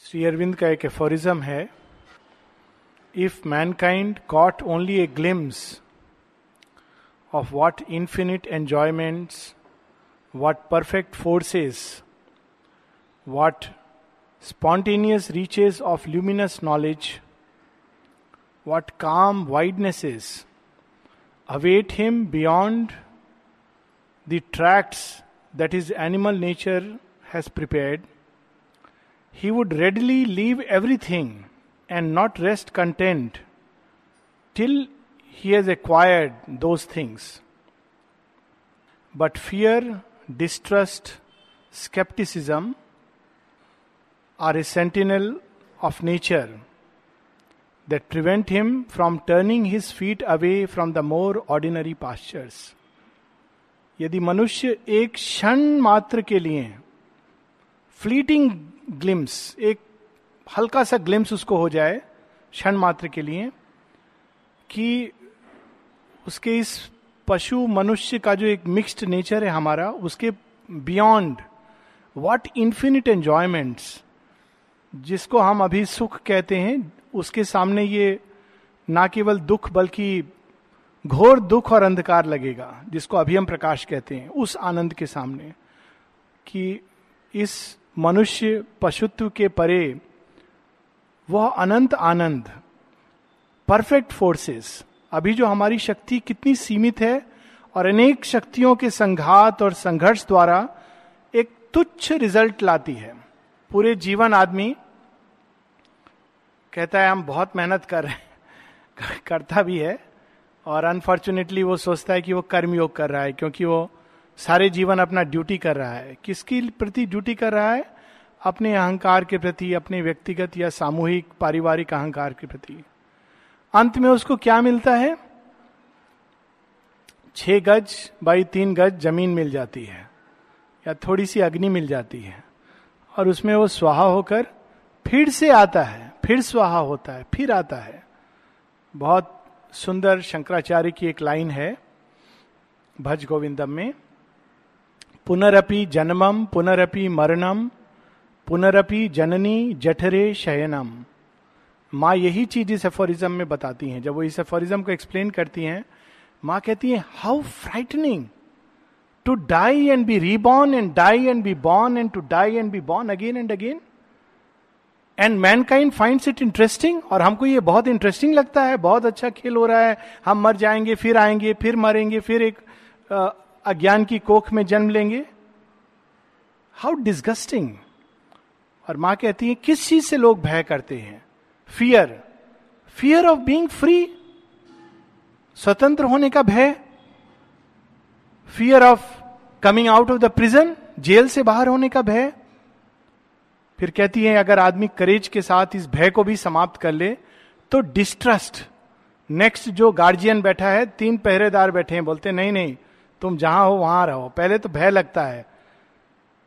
श्री अरविंद का एक एफोरिज्म है if mankind caught only a glimpse of what infinite enjoyments what perfect forces what spontaneous reaches of luminous knowledge, what calm widenesses await him beyond the tracts that his animal nature has prepared, he would readily leave everything and not rest content till he has acquired those things. But fear, distrust, skepticism are a sentinel of nature that prevent him from turning his feet away from the more ordinary pastures. यदि मनुष्य एक क्षण मात्र के लिए fleeting glimpse एक हल्का सा ग्लिम्स उसको हो जाए क्षण मात्र के लिए कि उसके इस पशु मनुष्य का जो एक मिक्स्ड नेचर है हमारा, उसके बियॉन्ड वॉट इन्फिनिट एंजॉयमेंट्स जिसको हम अभी सुख कहते हैं, उसके सामने ये ना केवल दुख बल्कि घोर दुख और अंधकार लगेगा, जिसको अभी हम प्रकाश कहते हैं, उस आनंद के सामने कि इस मनुष्य पशुत्व के परे, वह अनंत आनंद परफेक्ट फोर्सेस अभी जो हमारी शक्ति कितनी सीमित है और अनेक शक्तियों के संघात और संघर्ष द्वारा एक तुच्छ रिज़ल्ट लाती है। पूरे जीवन आदमी कहता है, हम बहुत मेहनत कर रहे हैं, करता भी है और अनफॉर्चुनेटली वो सोचता है कि वो कर्मयोग कर रहा है, क्योंकि वो सारे जीवन अपना ड्यूटी कर रहा है। किसकी प्रति ड्यूटी कर रहा है? अपने अहंकार के प्रति, अपने व्यक्तिगत या सामूहिक, पारिवारिक अहंकार के प्रति। अंत में उसको क्या मिलता है? छह गज बाई तीन गज ज़मीन मिल जाती है, या थोड़ी सी अग्नि मिल जाती है, और उसमें वो स्वाहा होकर फिर से आता है, फिर स्वाहा होता है, फिर आता है। बहुत सुंदर शंकराचार्य की एक लाइन है, भज गोविंदम में पुनरपि जन्मम पुनरपि मरणम पुनरपि जननी, जठरे, शयनम। माँ यही चीज़ इस एफोरिज्म में बताती हैं। जब वो इस एफोरिज्म को एक्सप्लेन करती हैं, माँ कहती है how frightening to die and be reborn and die and be born and to die and be born again and again and mankind find it interesting और हमको ये बहुत इंटरेस्टिंग लगता है। बहुत अच्छा खेल हो रहा है। हम मर जाएँगे, फिर आएँगे, फिर मरेंगे, फिर एक अज्ञान की कोख में जन्म लेंगे? हाउ डिस्गस्टिंग और माँ कहती है, किस चीज़ से लोग भय करते हैं? Fear fear of being free स्वतंत्र होने का भय. Fear of coming out of the prison jail से बाहर होने का भय. फिर कहती है, अगर आदमी करेज के साथ इस भय को भी समाप्त कर ले तो डिस्ट्रस्ट नेक्स्ट जो गार्जियन बैठा है, तीन पहरेदार बैठे हैं, बोलते नहीं नहीं तुम जहाँ हो वहाँ रहो। पहले तो भय लगता है।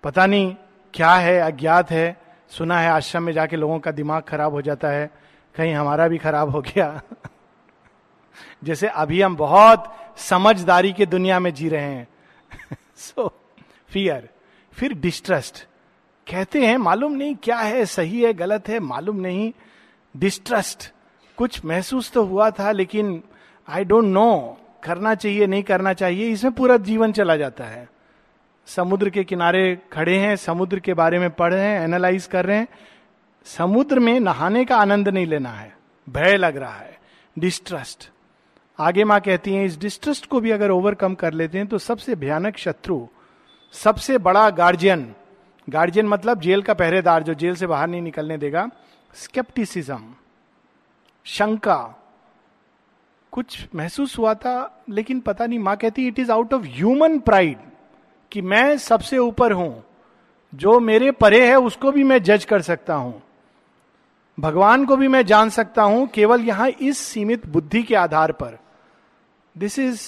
पता नहीं क्या है, अज्ञात है। सुना है आश्रम में जाके लोगों का दिमाग खराब हो जाता है। कहीं हमारा भी खराब हो गया। जैसे अभी हम बहुत समझदारी के दुनिया में जी रहे हैं। सो फियर फिर डिस्ट्रस्ट कहते हैं, मालूम नहीं क्या है, सही है, गलत है, मालूम नहीं। डिस्ट्रस्ट कुछ महसूस तो हुआ था, लेकिन आई डोंट नो करना चाहिए, नहीं करना चाहिए, इसमें पूरा जीवन चला जाता है। समुद्र के किनारे खड़े हैं, समुद्र के बारे में पढ़ रहे हैं एनालाइज कर रहे हैं। समुद्र में नहाने का आनंद नहीं लेना है, भय लग रहा है डिस्ट्रस्ट आगे माँ कहती हैं, इस डिस्ट्रस्ट को भी अगर ओवरकम कर लेते हैं तो सबसे भयानक शत्रु, सबसे बड़ा गार्जियन गार्जियन मतलब जेल का पहरेदार, जो जेल से बाहर नहीं निकलने देगा। स्केप्टिसिज्म शंका कुछ महसूस हुआ था, लेकिन पता नहीं, माँ कहती it is out of human pride कि मैं सबसे ऊपर हूँ। जो मेरे परे है, उसको भी मैं जज कर सकता हूँ। भगवान को भी मैं जान सकता हूँ, केवल यहाँ इस सीमित बुद्धि के आधार पर। This is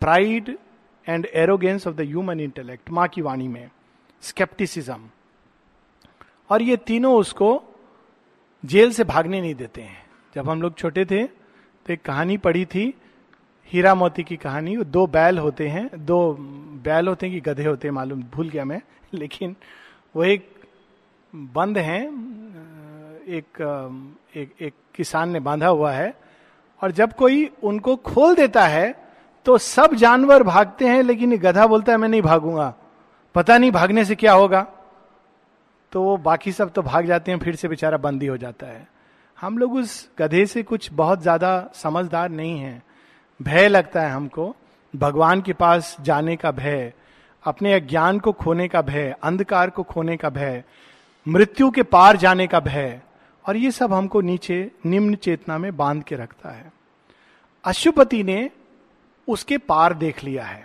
pride and arrogance of the human intellect माँ की वाणी में स्केप्टिसिज्म और ये तीनों उसको जेल से भागने नहीं देते हैं। जब हम लोग छोटे थे तो एक कहानी पढ़ी थी हीरा मोती की कहानी। दो बैल होते हैं दो बैल होते हैं कि गधे होते हैं मालूम भूल गया मैं लेकिन वो एक बंद हैं एक एक, एक किसान ने बांधा हुआ है और जब कोई उनको खोल देता है तो सब जानवर भागते हैं लेकिन गधा बोलता है मैं नहीं भागूँगा। पता नहीं भागने से क्या होगा? तो वो बाकी सब तो भाग जाते हैं फिर से बेचारा बंदी हो जाता है। हम लोग उस गधे से कुछ बहुत ज़्यादा समझदार नहीं है। भय लगता है हमको। भगवान के पास जाने का भय, अपने अज्ञान को खोने का भय, अंधकार को खोने का भय, मृत्यु के पार जाने का भय, और ये सब हमको नीचे, निम्न चेतना में बाँध के रखता है। अशुपति ने उसके पार देख लिया है,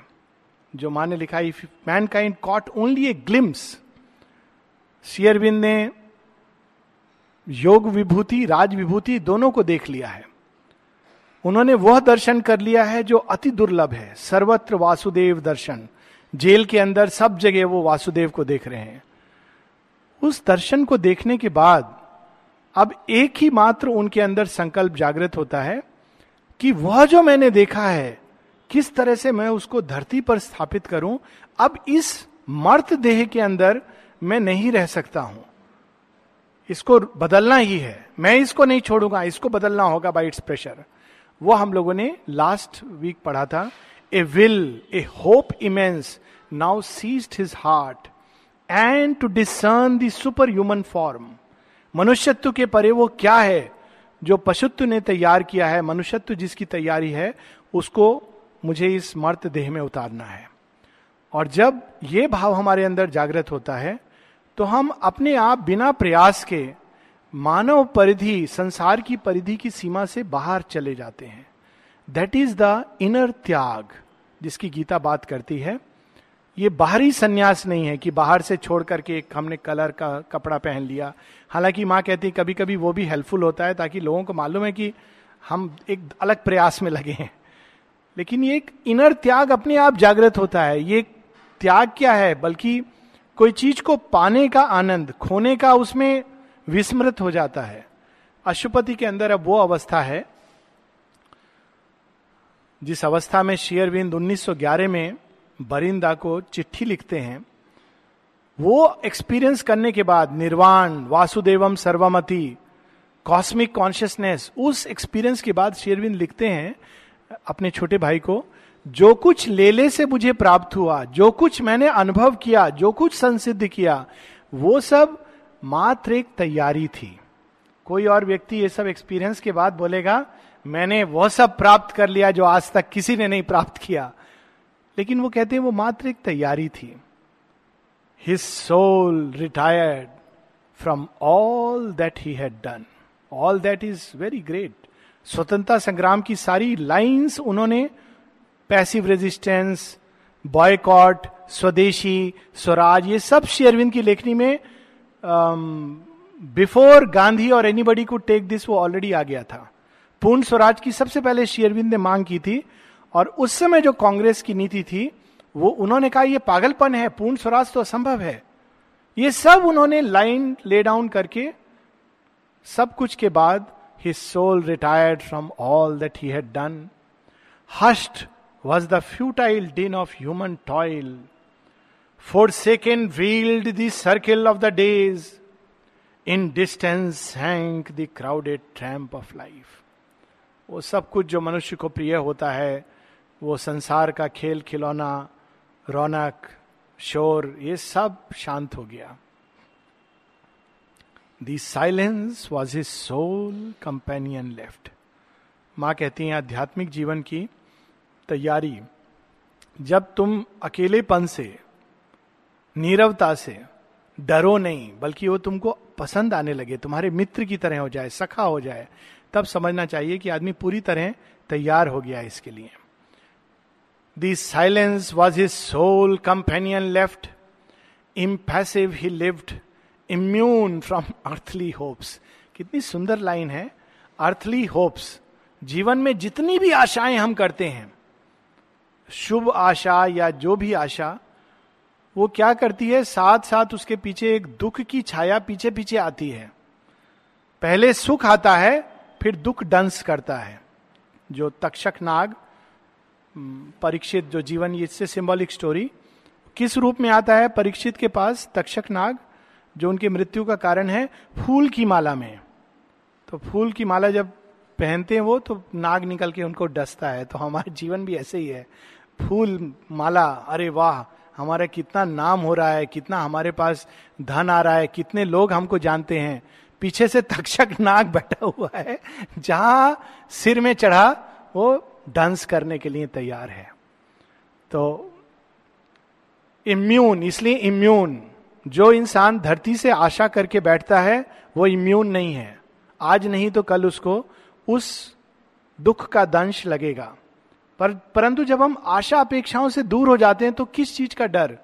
जो माँ ने लिखा if man kind caught only a glimpse शेयरविंद ने योग विभूति, राज विभूति दोनों को देख लिया है। उन्होंने वह दर्शन कर लिया है जो अति दुर्लभ है। सर्वत्र वासुदेव दर्शन। जेल के अंदर सब जगह वो वासुदेव को देख रहे हैं। उस दर्शन को देखने के बाद अब एक ही मात्र उनके अंदर संकल्प जागृत होता है कि वह जो मैंने देखा है, किस तरह से मैं उसको धरती पर स्थापित करूँ, अब इस मर्त देह के अंदर मैं नहीं रह सकता हूँ। इसको बदलना ही है। मैं इसको नहीं छोड़ूँगा, इसको बदलना होगा बाई इट्स प्रेशर वो हम लोगों ने लास्ट वीक पढ़ा था। A will a hope immense now seized his heart and to discern the superhuman form मनुष्यत्व के परे वो क्या है? जो पशुत्व ने तैयार किया है, मनुष्यत्व जिसकी तैयारी है, उसको मुझे इस मर्त देह में उतारना है। और जब ये भाव हमारे अंदर जागृत होता है तो हम अपने आप बिना प्रयास के मानव परिधि, संसार की परिधि की सीमा से बाहर चले जाते हैं। दैट इज़ द इनर त्याग, जिसकी गीता बात करती है। ये बाहरी संन्यास नहीं है कि बाहर से छोड़ करके एक हमने कलर का कपड़ा पहन लिया। हालाँकि माँ कहती है कभी कभी वो भी हेल्पफुल होता है ताकि लोगों को मालूम है कि हम एक अलग प्रयास में लगे हैं। लेकिन ये एक इनर त्याग अपने आप जागृत होता है। ये त्याग क्या है? बल्कि कोई चीज़ को पाने का आनंद, खोने का उसमें विस्मृत हो जाता है। अशुपति के अंदर अब वो अवस्था है, जिस अवस्था में शेयरविंद 1911 में बरिंदा को चिट्ठी लिखते हैं, वो एक्सपीरियंस करने के बाद निर्वाण, वासुदेवम सर्वमति कॉस्मिक कॉन्शियसनेस उस एक्सपीरियंस के बाद शेरविंद लिखते हैं अपने छोटे भाई को जो कुछ लेले से मुझे प्राप्त हुआ, जो कुछ मैंने अनुभव किया, जो कुछ संसिद्ध किया, वो सब मात्र एक तैयारी थी। कोई और व्यक्ति ये सब एक्सपीरियंस के बाद बोलेगा, मैंने वह सब प्राप्त कर लिया जो आज तक किसी ने नहीं प्राप्त किया। लेकिन वो कहते हैं, वो मात्र एक तैयारी थी। His soul retired from all that he had done all that is very great स्वतंत्रता संग्राम की सारी लाइंस उन्होंने पैसिव रेजिस्टेंस बॉयकॉट स्वदेशी स्वराज ये सब शेयरविंद की लेखनी में बिफोर um, गांधी और एनीबडी को टेक दिस वो ऑलरेडी आ गया था। पूर्ण स्वराज की सबसे पहले शेयरविंद ने मांग की थी और उस समय जो कांग्रेस की नीति थी वो उन्होंने कहा ये पागलपन है पूर्ण स्वराज तो असंभव है। ये सब उन्होंने लाइन ले डाउन करके सब कुछ के बाद his soul retired from all that he had done hushed was the futile din of human toil. Forsaken wheeled the circle of the days. In distance sank the crowded tramp of life. वो सब कुछ जो मनुष्य को प्रिय होता है वो संसार का खेल खिलौना रौनक शोर ये सब शांत हो गया the silence was his soul companion left माँ कहती हैं आध्यात्मिक जीवन की तैयारी। जब तुम अकेलेपन से, नीरवता से डरो नहीं, बल्कि वो तुमको पसंद आने लगे, तुम्हारे मित्र की तरह हो जाए, सखा हो जाए, तब समझना चाहिए कि आदमी पूरी तरह तैयार हो गया इसके लिए। The silence was his soul companion left impassive he lived immune from earthly hopes कितनी सुंदर लाइन है। अर्थली होप्स जीवन में जितनी भी आशाएँ हम करते हैं शुभ आशा या जो भी आशा, वो क्या करती है? साथ साथ उसके पीछे एक दुख की छाया पीछे पीछे आती है। पहले सुख आता है, फिर दुख डंस करता है। जो तक्षक नाग परीक्षित जो जीवन, इससे सिंबॉलिक स्टोरी किस रूप में आता है? परीक्षित के पास तक्षक नाग, जो उनके मृत्यु का कारण है, फूल की माला में। तो फूल की माला जब पहनते हैं वो तो नाग निकल के उनको डसता है। तो हमारा जीवन भी ऐसे ही है। फूल, माला, अरे वाह, हमारा कितना नाम हो रहा है, कितना हमारे पास धन आ रहा है, कितने लोग हमको जानते हैं। पीछे से तक्षक नाग बैठा हुआ है, जहाँ सिर में चढ़ा, वो डांस करने के लिए तैयार है। तो इम्यून, इसलिए इम्यून, जो इंसान धरती से आशा करके बैठता है, वो इम्यून नहीं है। आज नहीं तो कल उसको उस दुख का दंश लगेगा। पर, परंतु जब हम आशा अपेक्षाओं से दूर हो जाते हैं तो किस चीज़ का डर?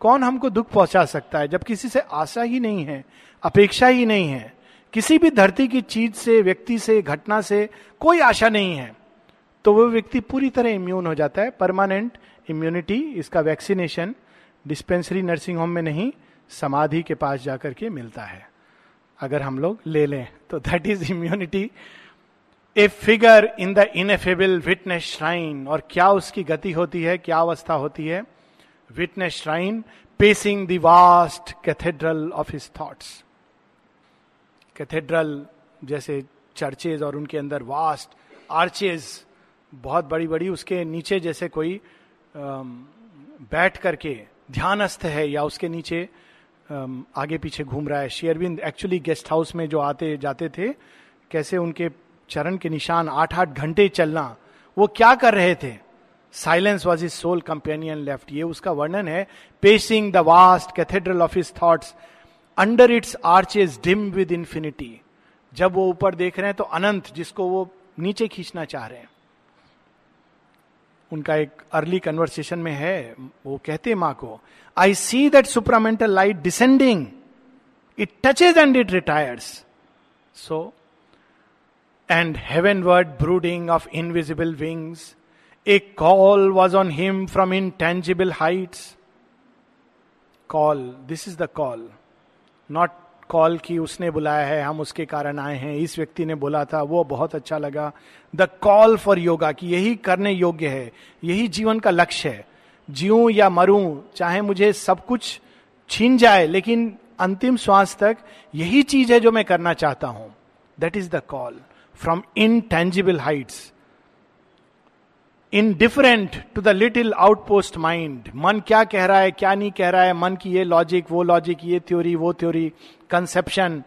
कौन हमको दुख पहुँचा सकता है? जब किसी से आशा ही नहीं है, अपेक्षा ही नहीं है, किसी भी धरती की चीज़ से, व्यक्ति से, घटना से कोई आशा नहीं है तो वो व्यक्ति पूरी तरह इम्यून हो जाता है। परमानेंट इम्यूनिटी, इसका वैक्सीनेशन डिस्पेंसरी नर्सिंग होम में नहीं, समाधि के पास जाकर के मिलता है। अगर हम लोग ले लें तो that is immunity a figure in the ineffable witness shrine और क्या उसकी गति होती है क्या अवस्था होती है witness shrine pacing the vast cathedral of his thoughts cathedral जैसे चर्चेज और उनके अंदर वास्ट आर्चेज बहुत बड़ी बड़ी उसके नीचे जैसे कोई बैठ करके ध्यानस्थ है, या उसके नीचे आगे पीछे घूम रहा है। शेयरविंद एक्चुअली गेस्ट हाउस में जो आते, जाते थे, कैसे उनके चरण के निशान आठ आठ घंटे चलना, वो क्या कर रहे थे? Silence was his soul companion left ये उसका वर्णन है pacing the vast cathedral of his thoughts under its arch is dim with infinity जब वो ऊपर देख रहे हैं तो अनंत, जिसको वो नीचे खींचना चाह रहे हैं। उनका एक अर्ली कन्वर्सेशन में है, वो कहते माँ को I see that supramental light descending it touches and it retires so and heavenward brooding of invisible wings a call was on him from intangible heights call this is the call की उसने बुलाया है, हम उसके कारण आए हैं, इस व्यक्ति ने बोला था, वो बहुत अच्छा लगा। द कॉल फॉर योगा कि यही करने योग्य है, यही जीवन का लक्ष्य है। जीऊं या मरूं, चाहे मुझे सब कुछ छीन जाए, लेकिन अंतिम श्वास तक यही चीज़ है जो मैं करना चाहता हूँ। That is the call from intangible heights indifferent to the little outpost mind मन क्या कह रहा है, क्या नहीं कह रहा है? मन की ये लॉजिक वो लॉजिक ये थ्योरी वो थ्योरी कंसेप्शन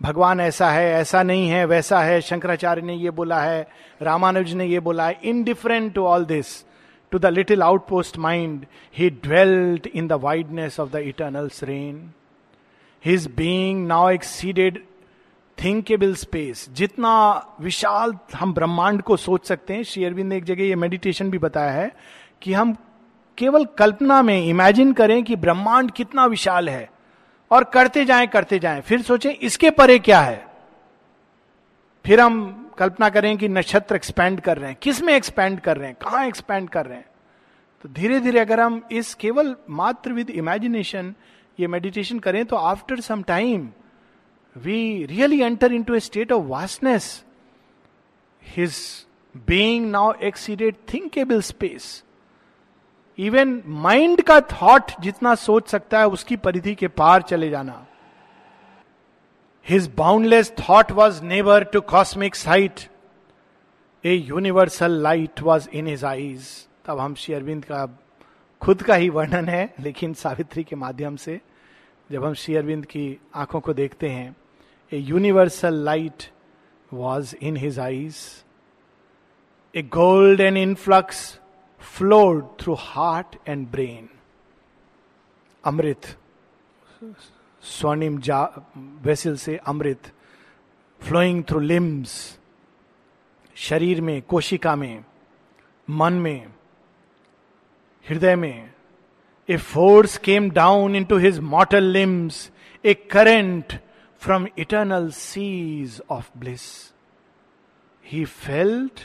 भगवान ऐसा है, ऐसा नहीं है, वैसा है, शंकराचार्य ने ये बोला है, रामानुज ने ये बोला है indifferent to all this to the little outpost mind he dwelt in the wideness of the eternal reign his being now exceeded thinkable space जितना विशाल हम ब्रह्मांड को सोच सकते हैं, श्री अरविंद ने एक जगह ये मेडिटेशन भी बताया है कि हम केवल कल्पना में इमेजिन करें कि ब्रह्मांड कितना विशाल है और करते जाएँ करते जाएँ। फिर सोचें, इसके परे क्या है? फिर हम कल्पना करें कि नक्षत्र एक्सपैंड कर रहे हैं। किसमें एक्सपैंड कर रहे हैं? कहाँ एक्सपैंड कर रहे हैं? तो धीरे धीरे अगर हम इस केवल मात्र विद इमेजिनेशन ये मेडिटेशन करें तो after some time we really enter into a state of vastness. His being now exceeded thinkable space. Even mind का थॉट जितना सोच सकता है, उसकी परिधि के पार चले जाना his boundless thought was neighbour to cosmic sight a universal light was in his eyes तब हम श्री अरविंद का खुद का ही वर्णन है, लेकिन सावित्री के माध्यम से जब हम श्री अरविंद की आँखों को देखते हैं a universal light was in his eyes a golden influx flowed through heart and brain अमृत स्वर्णिम जा वेसल से अमृत फ्लोइंग थ्रू लिम्स शरीर में कोशिका में मन में हृदय में a force came down into his mortal limbs a current from eternal seas of bliss he felt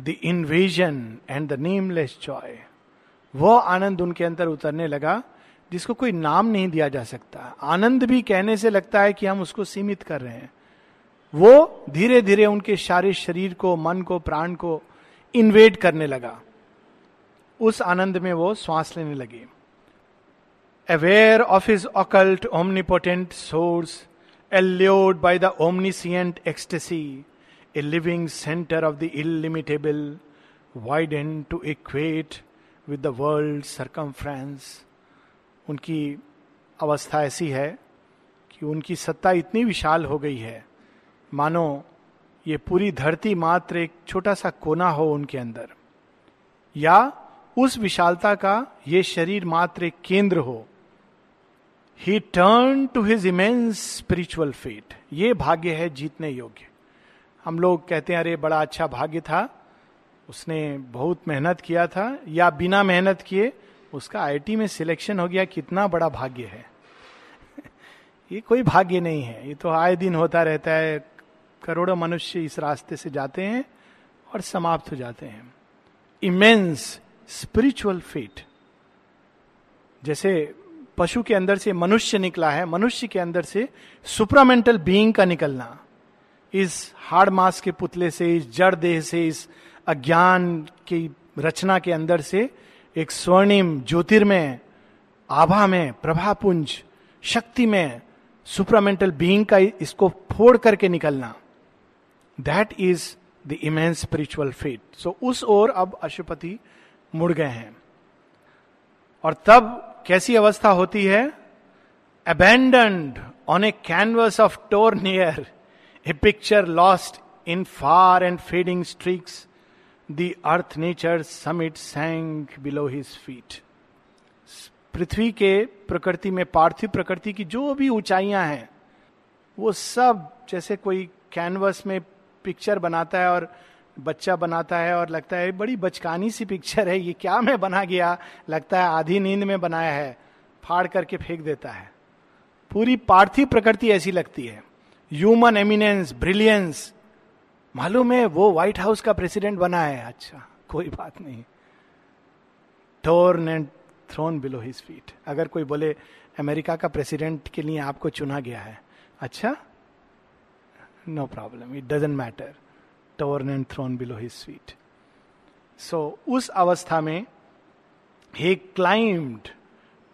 the invasion and the nameless joy वह आनंद उनके अंदर उतरने लगा, जिसको कोई नाम नहीं दिया जा सकता। आनंद भी कहने से लगता है कि हम उसको सीमित कर रहे हैं। वो धीरे धीरे उनके सारे शरीर को, मन को, प्राण को इन्वेट करने लगा। उस आनंद में वो श्वास लेने लगे। Aware of his occult omnipotent source allured by the omniscient ecstasy, a living center of the illimitable, widened to equate with the world circumference. उनकी अवस्था ऐसी है कि उनकी सत्ता इतनी विशाल हो गई है मानो ये पूरी धरती मात्र एक छोटा सा कोना हो उनके अंदर या उस विशालता का ये शरीर मात्र एक केंद्र हो he turned to his immense spiritual fate ये भाग्य है जीतने योग्य। हम लोग कहते हैं, अरे, बड़ा अच्छा भाग्य था। उसने बहुत मेहनत किया था। या बिना मेहनत किए उसका आईटी में सिलेक्शन हो गया। कितना बड़ा भाग्य है। ये कोई भाग्य नहीं है। ये तो आए दिन होता रहता है। करोड़ों मनुष्य इस रास्ते से जाते हैं और समाप्त हो जाते हैं। इमेंस स्पिरिचुअल फेट जैसे पशु के अंदर से मनुष्य निकला है, मनुष्य के अंदर से सुपरामेंटल बीइंग का निकलना। इस हार्ड मास के पुतले से, इस जड़ देह से, इस अज्ञान की रचना के अंदर से एक स्वर्णिम ज्योतिर्मय आभा में प्रभापुंज शक्ति में सुपरामेंटल बीइंग का इसको फोड़ करके निकलना। That is the immense spiritual fate so उस ओर अब अशुपति मुड़ गए हैं। और तब कैसी अवस्था होती है? Abandoned on a canvas of torn near a picture lost in far and fading streaks the earth nature summit sank below his feet पृथ्वी के प्रकृति में, पार्थिव प्रकृति की जो भी ऊंचाइयाँ हैं, वो सब जैसे कोई कैनवस में पिक्चर बनाता है और बच्चा बनाता है और लगता है बड़ी बचकानी सी पिक्चर है, ये क्या मैं बना गया? लगता है, आधी नींद में बनाया है, फाड़ करके फेंक देता है। पूरी पार्थिव प्रकृति ऐसी लगती है। ह्यूमन एमिनेंस ब्रिलियंस मालूम है, वो व्हाइट हाउस का प्रेसिडेंट बना है। अच्छा कोई बात नहीं। Torn and thrown below his feet अगर कोई बोले, अमेरिका का प्रेसिडेंट के लिए आपको चुना गया है। अच्छा? No problem it doesn't matter torn and thrown below his sweet so उस अवस्था में he climbed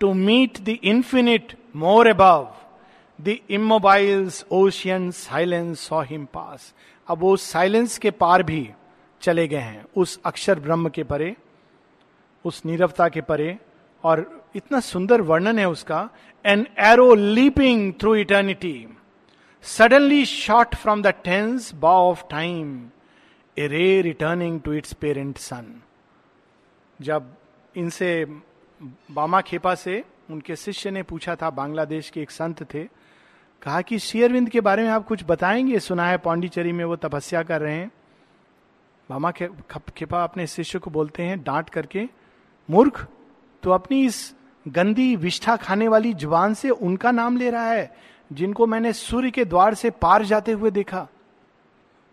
to meet the infinite more above the immobiles ocean silence saw him pass अब वो साइलेंस के पार भी चले गए हैं। उस अक्षर ब्रह्म के परे, उस नीरवता के परे, और इतना सुंदर वर्णन है उसका an arrow leaping through eternity suddenly shot from the tense bow of time a ray returning to its parent sun जब इनसे बामा खेपा से उनके शिष्य ने पूछा था, बांग्लादेश के एक संत थे, कहा कि शेयरविंद के बारे में आप कुछ बताएँगे? सुना है पांडिचेरी में वो तपस्या कर रहे हैं। बामा खेपा अपने शिष्य को बोलते हैं, डांट करके, मूर्ख तो अपनी इस गंदी विष्ठा खाने वाली ज़ुबान से उनका नाम ले रहा है। जिनको मैंने सूर्य के द्वार से पार जाते हुए देखा।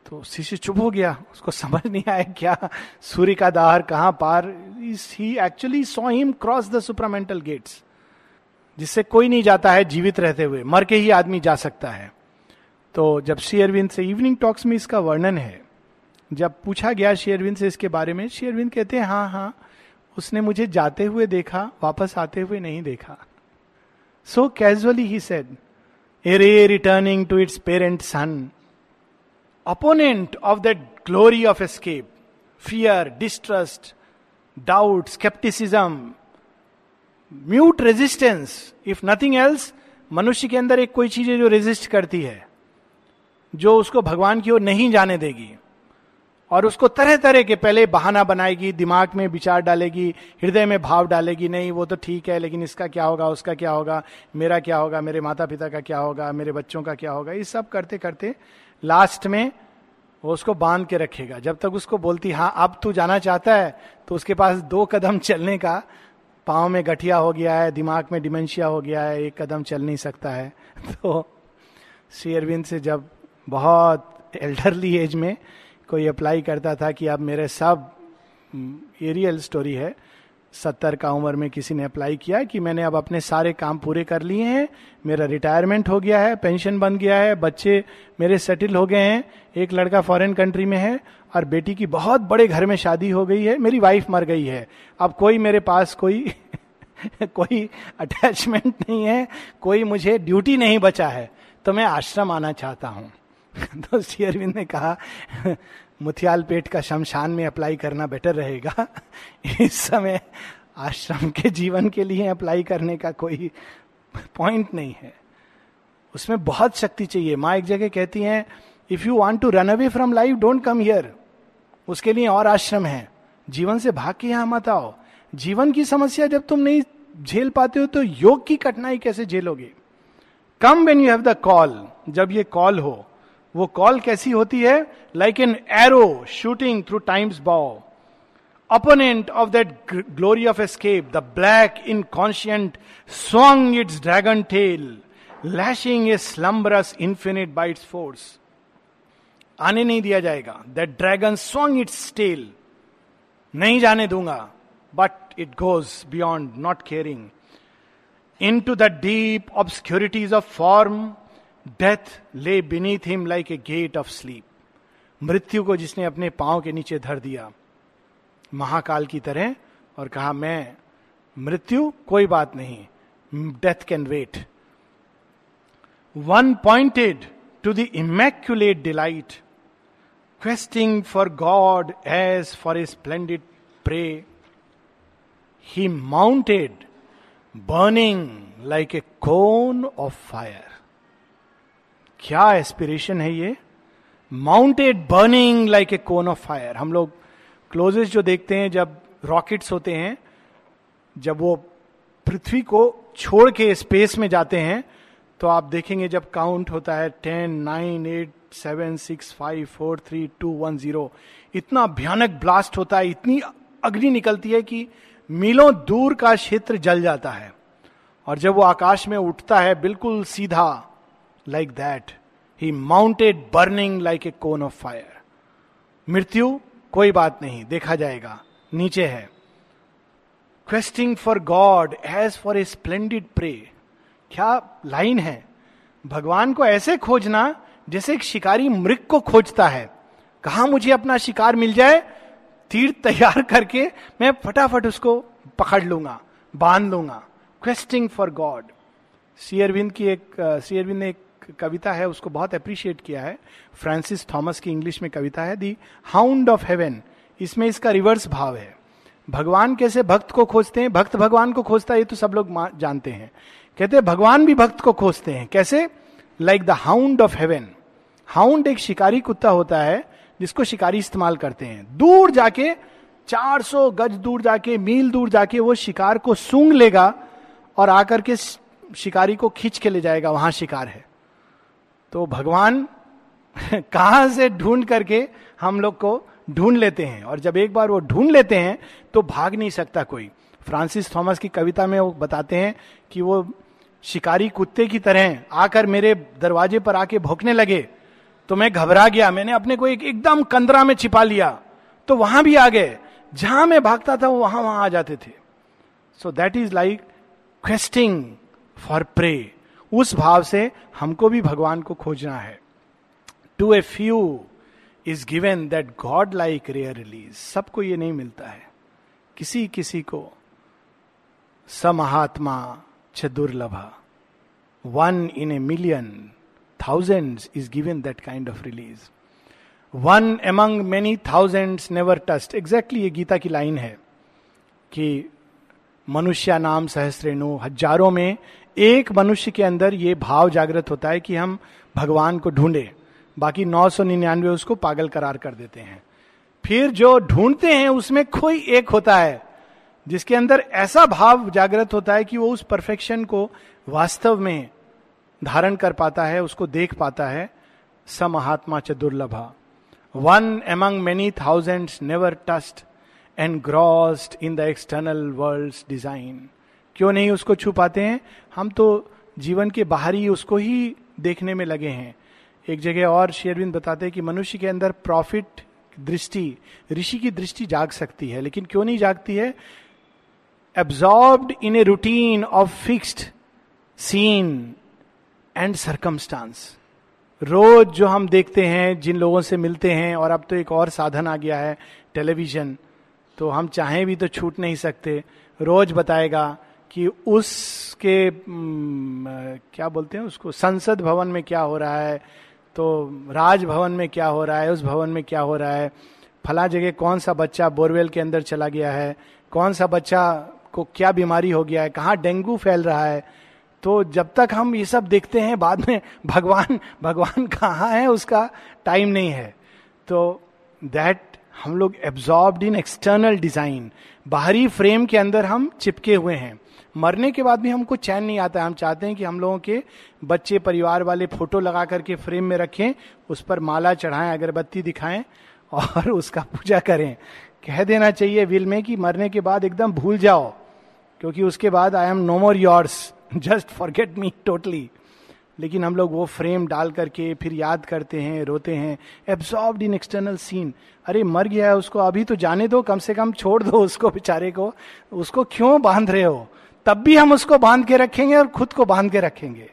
तो शिष्य चुप हो गया। उसको समझ नहीं आया क्या सूर्य का दाहर कहाँ पार। He actually saw him cross the supramental gates जिससे कोई नहीं जाता है जीवित रहते हुए। मर के ही आदमी जा सकता है। तो जब श्री अरविंद से इवनिंग टॉक्स में इसका वर्णन है, जब पूछा गया श्री अरविंद से इसके बारे में, श्री अरविंद कहते हैं हाँ हाँ उसने मुझे जाते हुए देखा, वापस आते हुए नहीं देखा। So casually he said a ray returning to its parent sun opponent of that glory of escape fear, distrust, doubt, skepticism, mute resistance if nothing else मनुष्य के अंदर एक कोई चीज़ है जो रेजिस्ट करती है जो उसको भगवान की ओर नहीं जाने देगी। और उसको तरह तरह के पहले बहाना बनाएगी, दिमाग में विचार डालेगी, हृदय में भाव डालेगी, नहीं, वो तो ठीक है, लेकिन इसका क्या होगा, उसका क्या होगा, मेरा क्या होगा, मेरे माता पिता का क्या होगा, मेरे बच्चों का क्या होगा, ये सब करते करते लास्ट में वो उसको बाँध के रखेगा। जब तक उसको बोलती हाँ अब तू जाना चाहता है तो उसके पास दो कदम चलने का पाँव में गठिया हो गया है, दिमाग में डिमेंशिया हो गया है, एक कदम चल नहीं सकता है। तो श्री अरविंद से जब बहुत एल्डरली एज में कोई अप्लाई करता था कि अब मेरे सब ये रियल स्टोरी है। सत्तर का उम्र में किसी ने अप्लाई किया कि मैंने अब अपने सारे काम पूरे कर लिए हैं। मेरा रिटायरमेंट हो गया है पेंशन बन गया है, बच्चे मेरे सेटल हो गए हैं, एक लड़का फॉरेन कंट्री में है और बेटी की बहुत बड़े घर में शादी हो गई है, मेरी वाइफ मर गई है। अब कोई मेरे पास कोई कोई अटैचमेंट नहीं है, कोई मुझे ड्यूटी नहीं बचा है। तो मैं आश्रम आना चाहता हूँ। तो श्री अरविंद ने कहा, मुथियाल पेट का शमशान में अप्लाई करना बेटर रहेगा। इस समय आश्रम के जीवन के लिए अप्लाई करने का कोई पॉइंट नहीं है। उसमें बहुत शक्ति चाहिए। माँ एक जगह कहती हैं if you want to run away from life don't come here उसके लिए और आश्रम है। जीवन से भाग के यहाँ मत आओ। जीवन की समस्या जब तुम नहीं झेल पाते हो तो योग की कठिनाई कैसे झेलोगे? Come when you have the call जब ये कॉल हो वो कॉल कैसी होती है? Like an arrow shooting through time's bow opponent of that glory of escape the black inconscient swung its dragon tail lashing a slumberous infinite by its force आने नहीं दिया जाएगा। That dragon swung its tail नहीं जाने दूँगा। But it goes beyond not caring into the deep obscurities of form death lay beneath him like a gate of sleep मृत्यु को जिसने अपने पाँव के नीचे धर दिया। महाकाल की तरह और कहा, मैं, मृत्यु कोई बात नहीं। Death can wait one pointed to the immaculate delight questing for God as for a splendid prey he mounted burning like a cone of fire क्या एस्पिरेशन है ये? Mounted burning like a cone of fire हम लोग closest जो देखते हैं, जब rockets होते हैं, जब वो पृथ्वी को छोड़ के स्पेस में जाते हैं तो आप देखेंगे जब काउंट होता है ten nine eight seven six five four three two one zero इतना भयानक ब्लास्ट होता है, इतनी अग्नि निकलती है कि मीलों दूर का क्षेत्र जल जाता है। और जब वो आकाश में उठता है, बिल्कुल सीधा like that he mounted burning like a cone of fire मृत्यु कोई बात नहीं, देखा जाएगा, नीचे है। Questing for God as for a splendid prey क्या लाइन है? भगवान को ऐसे खोजना जैसे एक शिकारी मृग को खोजता है। कहा मुझे अपना शिकार मिल जाए? तीर तैयार करके मैं फटाफट उसको पकड़ लूँगा, बाँध लूँगा। Questing for God Sri Aurobindo की एक सी अरविंद ने एक कविता है, उसको बहुत अप्रिशिएट किया है। फ्रांसिस थॉमस की इंग्लिश में कविता है दी हाउंड ऑफ़ हेवन इसमें इसका रिवर्स भाव है। भगवान कैसे भक्त को खोजते हैं? भक्त भगवान को खोजता है, ये तो सब लोग जानते हैं। कहते हैं, भगवान भी भक्त को खोजते हैं। कैसे? Like the hound of heaven hound एक शिकारी कुत्ता होता है, जिसको शिकारी इस्तेमाल करते हैं। दूर जाके 400 गज दूर जाके, मील दूर जाके वो शिकार को सूंघ लेगा और आकर के शिकारी को खींच के ले जाएगा। वहाँ शिकार है। तो भगवान कहाँ से ढूंढ करके हम लोग को ढूंढ लेते हैं? और जब एक बार वो ढूंढ लेते हैं तो भाग नहीं सकता कोई। फ्रांसिस थॉमस की कविता में वो बताते हैं कि वो शिकारी कुत्ते की तरह आकर मेरे दरवाजे पर आके भोंकने लगे। तो मैं घबरा गया। मैंने अपने को एक एकदम कंदरा में छिपा लिया। तो वहाँ भी आ गए। जहाँ मैं भागता था, वो वहाँ वहाँ आ जाते थे। So that is like questing for prey उस भाव से हमको भी भगवान को खोजना है। To a few is given that God like rare release सबको ये नहीं मिलता है। किसी किसी को समहात्मा च दुर्लभ। One in a million thousand is given that kind of release one among many thousand never touched exactly ये गीता की लाइन है कि मनुष्य नाम सहस्रेणु हज़ारों में एक मनुष्य के अंदर ये भाव जागृत होता है कि हम भगवान को ढूंढे। बाकी नौ सौ निन्यानवे उसको पागल करार कर देते हैं। फिर जो ढूंढते हैं, उसमें कोई एक होता है, जिसके अंदर ऐसा भाव जागृत होता है कि वो उस परफेक्शन को वास्तव में धारण कर पाता है, उसको देख पाता है। स महात्मा च दुर्लभा। One among many thousand never touched engrossed in the external world design क्यों नहीं उसको छुपाते हैं? हम तो जीवन के बाहरी उसको ही देखने में लगे हैं। एक जगह और शेरविंद बताते हैं कि मनुष्य के अंदर प्रॉफिट दृष्टि, ऋषि की दृष्टि जाग सकती है, लेकिन क्यों नहीं जागती है? Absorbed in a routine of fixed scene and circumstance रोज जो हम देखते हैं, जिन लोगों से मिलते हैं, और अब तो एक और साधन आ गया है टेलीविज़न तो हम चाहें भी तो छूट नहीं सकते। रोज बताएगा कि उसके क्या बोलते हैं उसको, संसद भवन में क्या हो रहा है तो राजभवन में क्या हो रहा है, उस भवन में क्या हो रहा है, फला जगह कौन सा बच्चा बोरवेल के अंदर चला गया है, कौन सा बच्चा को क्या बीमारी हो गया है, कहाँ डेंगू फैल रहा है तो जब तक हम ये सब देखते हैं बाद में, भगवान भगवान कहाँ है उसका टाइम नहीं है। तो दैट हम लोग एब्जॉर्ब्ड इन एक्सटर्नल डिज़ाइन बाहरी फ्रेम के अंदर हम चिपके हुए हैं। मरने के बाद भी हमको चैन नहीं आता हम चाहते हैं कि हम लोगों के बच्चे, परिवार वाले फ़ोटो लगा करके फ्रेम में रखें, उस पर माला चढ़ाएँ, अगरबत्ती दिखाएँ और उसका पूजा करें। कह देना चाहिए विल में कि मरने के बाद एकदम भूल जाओ, क्योंकि उसके बाद I am no more yours just forget me totally लेकिन हम लोग वो फ्रेम डाल करके फिर याद करते हैं, रोते हैं एब्सॉर्ब्ड इन एक्सटर्नल सीन अरे, मर गया है उसको, अभी तो जाने दो, कम से कम छोड़ दो उसको बेचारे को। उसको क्यों बाँध रहे हो? तब भी हम उसको बाँध के रखेंगे और खुद को बाँध के रखेंगे।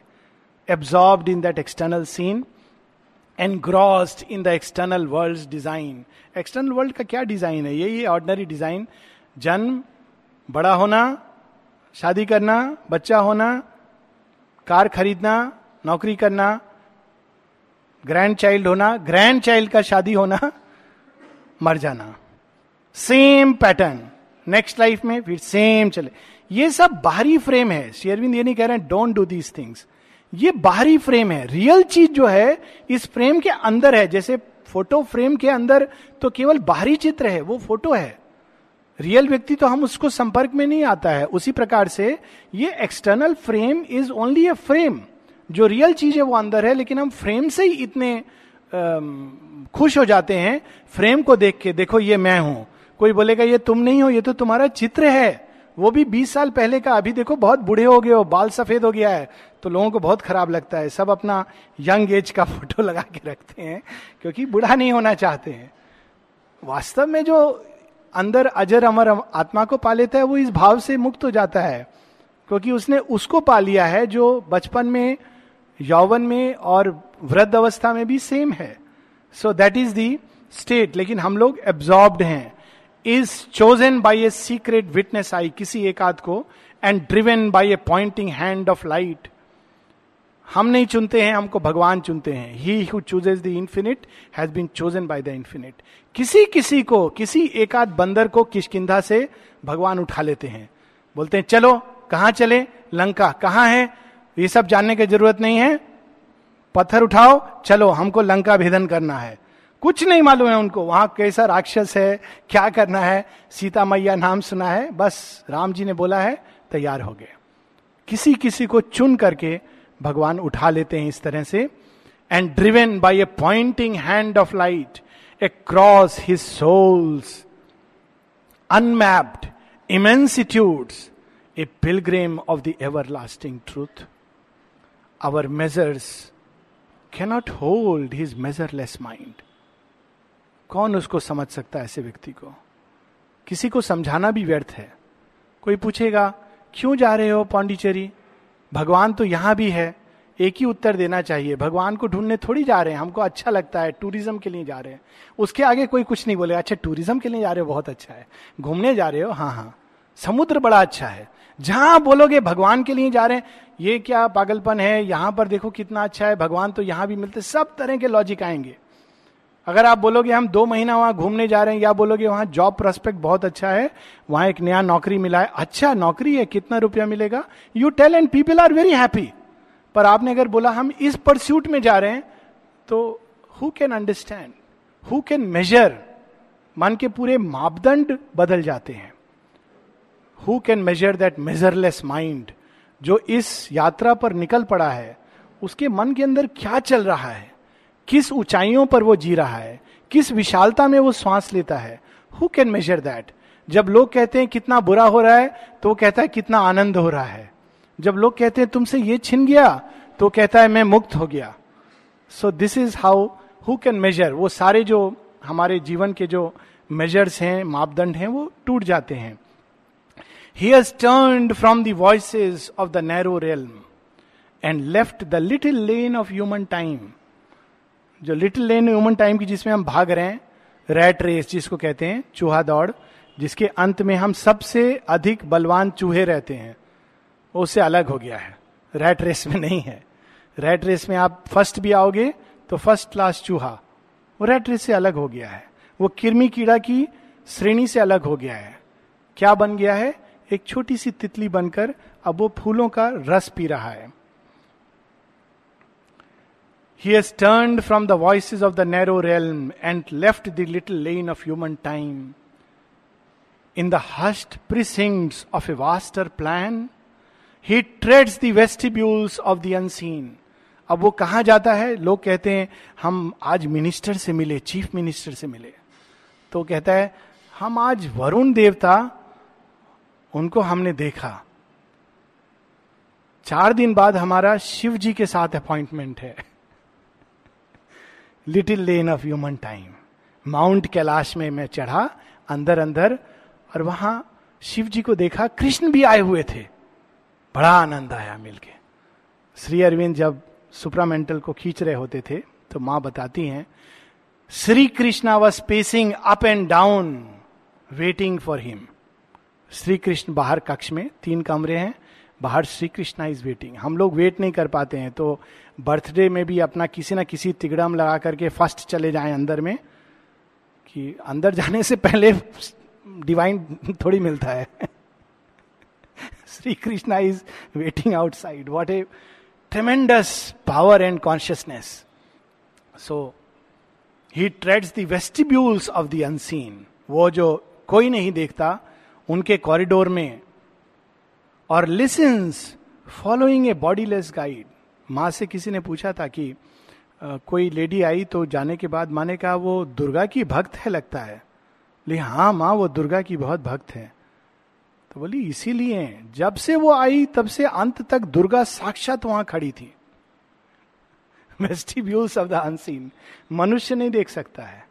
Absorbed in that external scene engrossed in the external world design external world का क्या डिज़ाइन है? यही ऑर्डनरी डिज़ाइन जन्म, बड़ा होना, शादी करना, बच्चा होना, कार खरीदना, नौकरी करना ग्रैंड चाइल्ड होना ग्रैंड चाइल्ड का शादी होना, मर जाना। सेम पैटर्न नेक्स्ट लाइफ में फिर सेम चले। ये सब बाहरी फ्रेम है। शेयरविंद ये नहीं कह रहे हैं डोंट डू दीज थिंग्स ये बाहरी फ्रेम है। रियल चीज़ जो है, इस फ्रेम के अंदर है। जैसे फ़ोटो फ्रेम के अंदर तो केवल बाहरी चित्र है, वो फ़ोटो है। रियल व्यक्ति तो हम उसको संपर्क में नहीं आता है। उसी प्रकार से ये external frame is only a frame जो रियल चीज़ है वो अंदर है, लेकिन हम फ्रेम से ही इतने खुश हो जाते हैं। फ्रेम को देख के, देखो, ये मैं हूँ। कोई बोलेगा, ये तुम नहीं हो, ये तो तुम्हारा चित्र है। वो भी 20 साल पहले का, अभी देखो बहुत बूढ़े हो गए हो, बाल सफ़ेद हो गया है तो लोगों को बहुत खराब लगता है। सब अपना यंग एज का फ़ोटो लगा के रखते हैं, क्योंकि बूढ़ा नहीं होना चाहते हैं। वास्तव में जो अंदर अजर अमर आत्मा को पा लेता है, वो इस भाव से मुक्त हो जाता है, क्योंकि उसने उसको पा लिया है, जो बचपन में, यौवन में और वृद्ध अवस्था में भी सेम है। So that is the state लेकिन हम लोग एब्जॉर्ब्ड हैं। Is chosen by a secret witness eye किसी एक आध को and driven by a pointing hand of light हम नहीं चुनते हैं, हमको भगवान चुनते हैं। He who chooses the infinite has been chosen by the infinite किसी किसी को, किसी एक बंदर को किशकिंधा से भगवान उठा लेते हैं। बोलते हैं, चलो, कहाँ चले? लंका, कहाँ है? ये सब जानने की ज़रूरत नहीं है। पत्थर उठाओ, चलो, हमको लंका भेदन करना है। कुछ नहीं मालूम है उनको। वहाँ कैसा राक्षस है, क्या करना है, सीता मैया नाम सुना है, बस राम जी ने बोला है, तैयार हो गए। किसी किसी को चुन करके भगवान उठा लेते हैं इस तरह से and driven by a pointing hand of light across his soul's unmapped immensitudes a pilgrim of the everlasting truth our measures cannot hold his measureless mind कौन उसको समझ सकता है ऐसे व्यक्ति को? किसी को समझाना भी व्यर्थ है। कोई पूछेगा, क्यों जा रहे हो पांडिचेरी? भगवान तो यहाँ भी है, एक ही उत्तर देना चाहिए। भगवान को ढूँढने थोड़ी जा रहे हैं, हमको अच्छा लगता है, टूरिज़्म के लिए जा रहे हैं। उसके आगे कोई कुछ नहीं बोलेगा अच्छा टूरिज़्म के लिए जा रहे हो, बहुत अच्छा है। घूमने जा रहे हो? हाँ हाँ। समुद्र बड़ा अच्छा है। जहाँ बोलोगे भगवान के लिए जा रहे हैं, ये क्या पागलपन है? यहाँ पर देखो कितना अच्छा है, भगवान तो यहाँ भी मिलते सब तरह के लॉजिक आएँगे। अगर आप बोलोगे हम दो महीना वहाँ घूमने जा रहे हैं, या बोलोगे वहाँ जॉब प्रोस्पेक्ट बहुत अच्छा है, वहाँ एक नया नौकरी मिला है। अच्छा नौकरी है, कितना रुपया मिलेगा? You tell and people are very happy पर आपने अगर बोला हम इस परस्यूट में जा रहे हैं तो who can understand who can measure मन के पूरे मापदंड बदल जाते हैं। Who can measure that measureless mind जो इस यात्रा पर निकल पड़ा है, उसके मन के अंदर क्या चल रहा है? किस ऊंचाइयों पर वो जी रहा है, किस विशालता में वो श्वास लेता है। हु कैन मेजर दैट जब लोग कहते हैं कितना बुरा हो रहा है तो वो कहता है कितना आनंद हो रहा है। जब लोग कहते हैं तुमसे ये छिन गया तो कहता है मैं मुक्त हो गया। So this is how who can measure वो सारे जो हमारे जीवन के जो मेजर्स हैं, मापदंड हैं, वो टूट जाते हैं। He has turn from the voice of the narrow realm and left the little lane of human time जो लिटिल लेन ह्यूमन टाइम की जिसमें हम भाग रहे हैं, रैट रेस जिसको कहते हैं, चूहा दौड़, जिसके अंत में हम सबसे अधिक बलवान चूहे रहते हैं, वो उससे अलग हो गया है। रैट रेस में नहीं है। रैट रेस में आप फ़र्स्ट भी आओगे तो फ़र्स्ट क्लास चूहा, वो रैट रेस से अलग हो गया है। वो किरमी कीड़ा की श्रेणी से अलग हो गया है। क्या बन गया है? एक छोटी सी तितली बनकर अब वो फूलों का रस पी रहा है। He has turned from the voices of the narrow realm and left the little lane of human time. In the hushed precincts of a vaster plan, he treads the vestibules of the unseen. अब वो कहा जाता है लोग कहते हैं हम आज मिनिस्टर से मिले चीफ मिनिस्टर से मिले तो कहता है हम आज वरुण देवता उनको हमने देखा चार दिन बाद हमारा शिव जी के साथ अपॉइंटमेंट है little lane of human time mount Kailash में मैं चढ़ा, अंदर अंदर, और वहाँ शिव जी को देखा, कृष्ण भी आए हुए थे। बड़ा आनंद आया मिलके। श्री अरविंद जब सुप्रामेंटल को खींच रहे होते थे तो माँ बताती हैं, Shri Krishna was pacing up and down waiting for him Shri Krishna बाहर कक्ष में, तीन कमरे हैं, बाहर श्री कृष्णा इज़ वेटिंग हम लोग वेट नहीं कर पाते हैं तो बर्थडे में भी अपना किसी ना किसी तिगड़म लगा करके फ़र्स्ट चले जाएँ अंदर में, कि अंदर जाने से पहले डिवाइन थोड़ी मिलता है। Shri Krishna is waiting outside what a tremendous power and consciousness so he treads the vestibules of the unseen वो जो कोई नहीं देखता, उनके कॉरिडोर में, और listens following a bodiless guide माँ से किसी ने पूछा था कि आ, कोई लेडी आई तो जाने के बाद माँ ने कहा वो दुर्गा की भक्त है लगता है। लेकिन हाँ माँ वो दुर्गा की बहुत भक्त है। तो बोली इसीलिए जब से वो आई तब से अंत तक दुर्गा साक्षात वहाँ खड़ी थी। वेस्टिब्यूल्स ऑफ़ द अनसीन मनुष्य नहीं देख सकता है।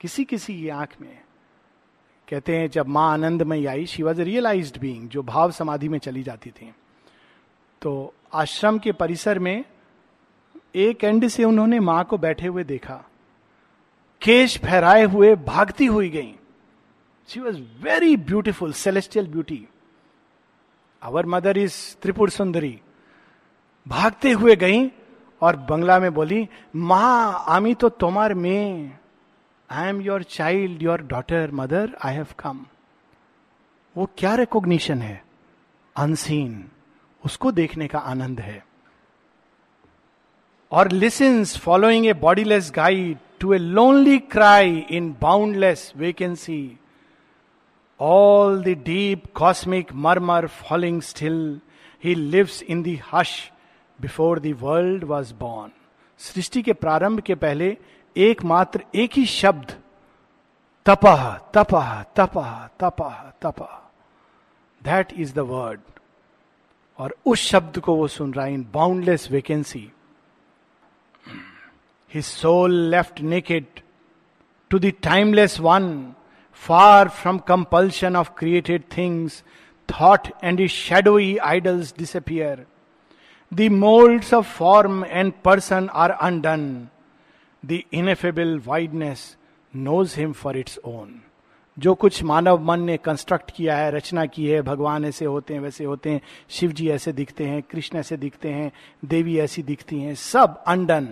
किसी किसी की आँख में। कहते हैं जब माँ आनंद में आई शी वॉज़ रियलाइज़ बींग जो भाव समाधि में चली जाती थी। तो आश्रम के परिसर में एक एंड से उन्होंने माँ को बैठे हुए देखा। केश फहराए हुए भागती हुई गई। She was very beautiful celestial beauty our mother is Tripura Sundari भागते हुए गई और बंगला में बोली, माँ, आमी तो तुम्हार में I am your child your daughter mother I have come वो क्या रिकॉग्निशन है? अनसीन उसको देखने का आनंद है। और listens following a bodiless guide to a lonely cry in boundless vacancy all the deep cosmic murmur following still he lives in the hush before the world was born सृष्टि के प्रारंभ के पहले एकमात्र एक ही शब्द तपह तपह तपह तपह तपह दैट इज़ द वर्ड और उस शब्द को वो सुन रहा है in boundless vacancy his soul left naked to the timeless one far from compulsion of created things thought and is shadowy idols disappear the moulds of form and person are undone the ineffable wideness knows him for its own जो कुछ मानव मन ने construct किया है, रचना की है, भगवान ऐसे होते हैं, वैसे होते हैं, शिव जी ऐसे दिखते हैं, कृष्ण ऐसे दिखते हैं, देवी ऐसी दिखती हैं, सब अनडन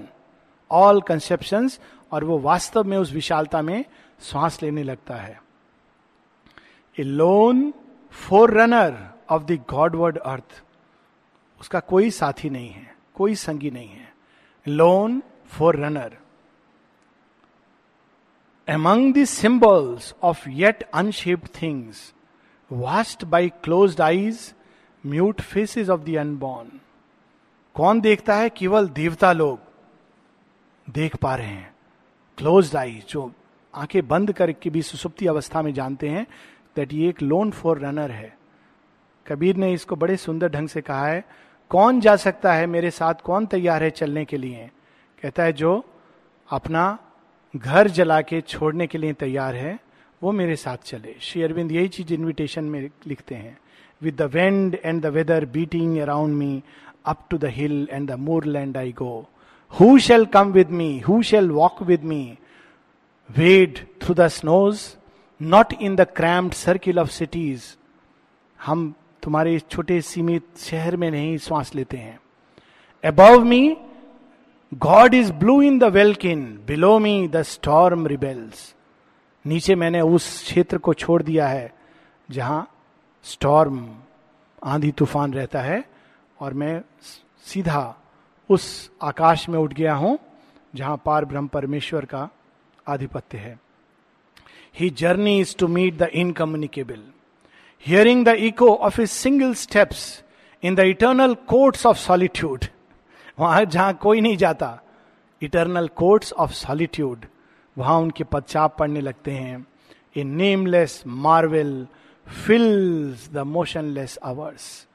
ऑल कंसेप्शन और वो वास्तव में उस विशालता में श्वास लेने लगता है। A lone forerunner of the Godward earth उसका कोई साथी नहीं है, कोई संगी नहीं है। Lone forerunner among the symbols of yet unshaped things, watched by closed eyes, mute faces of the unborn. कौन देखता है केवल देवता लोग? देख पा रहे हैं। क्लोज आई जो आँखें बंद करके भी सुसुप्ति अवस्था में जानते हैं दैट ये एक लोन फॉर रनर है। कबीर ने इसको बड़े सुंदर ढंग से कहा है कौन जा सकता है मेरे साथ? कौन तैयार है चलने के लिए? कहता है जो अपना घर जला के छोड़ने के लिए तैयार है, वो मेरे साथ चले। श्री अरविंद, यही चीज़ इन्विटेशन में लिखते हैं। With the wind and the weather beating around me up to the hill and the moorland I go who shall come with me who shall walk with me wade through the snows not in the crammed circle of cities हम तुम्हारे छोटे सीमित शहर में नहीं श्वास लेते हैं। Above me God is blue in the welkin below me the storm rebels नीचे मैंने उस क्षेत्र को छोड़ दिया है, जहाँ स्टॉर्म आंधी तूफ़ान रहता है, और मैं सीधा उस आकाश में उठ गया हूँ, जहाँ पार ब्रह्म परमेश्वर का आधिपत्य है। His journey is to meet the incommunicable hearing the echo of his single steps in the eternal courts of solitude वहाँ जहाँ कोई नहीं जाता। इटर्नल कोर्ट्स ऑफ़ सॉलिट्यूड वहाँ उनके पदचाप पड़ने लगते हैं। A nameless marvel fills the motionless hours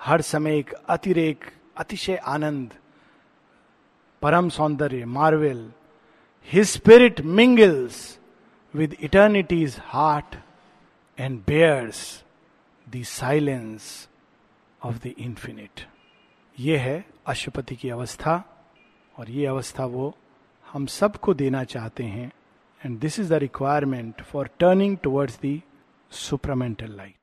हर समय एक अतिरेक, अतिशय आनंद। परम सौंदर्य marvel his spirit mingles with eternity's heart and bears the silence of the infinite ये है अशुपति की अवस्था, और ये अवस्था वो हम सबको देना चाहते हैं and this is the requirement for turning towards the supramental light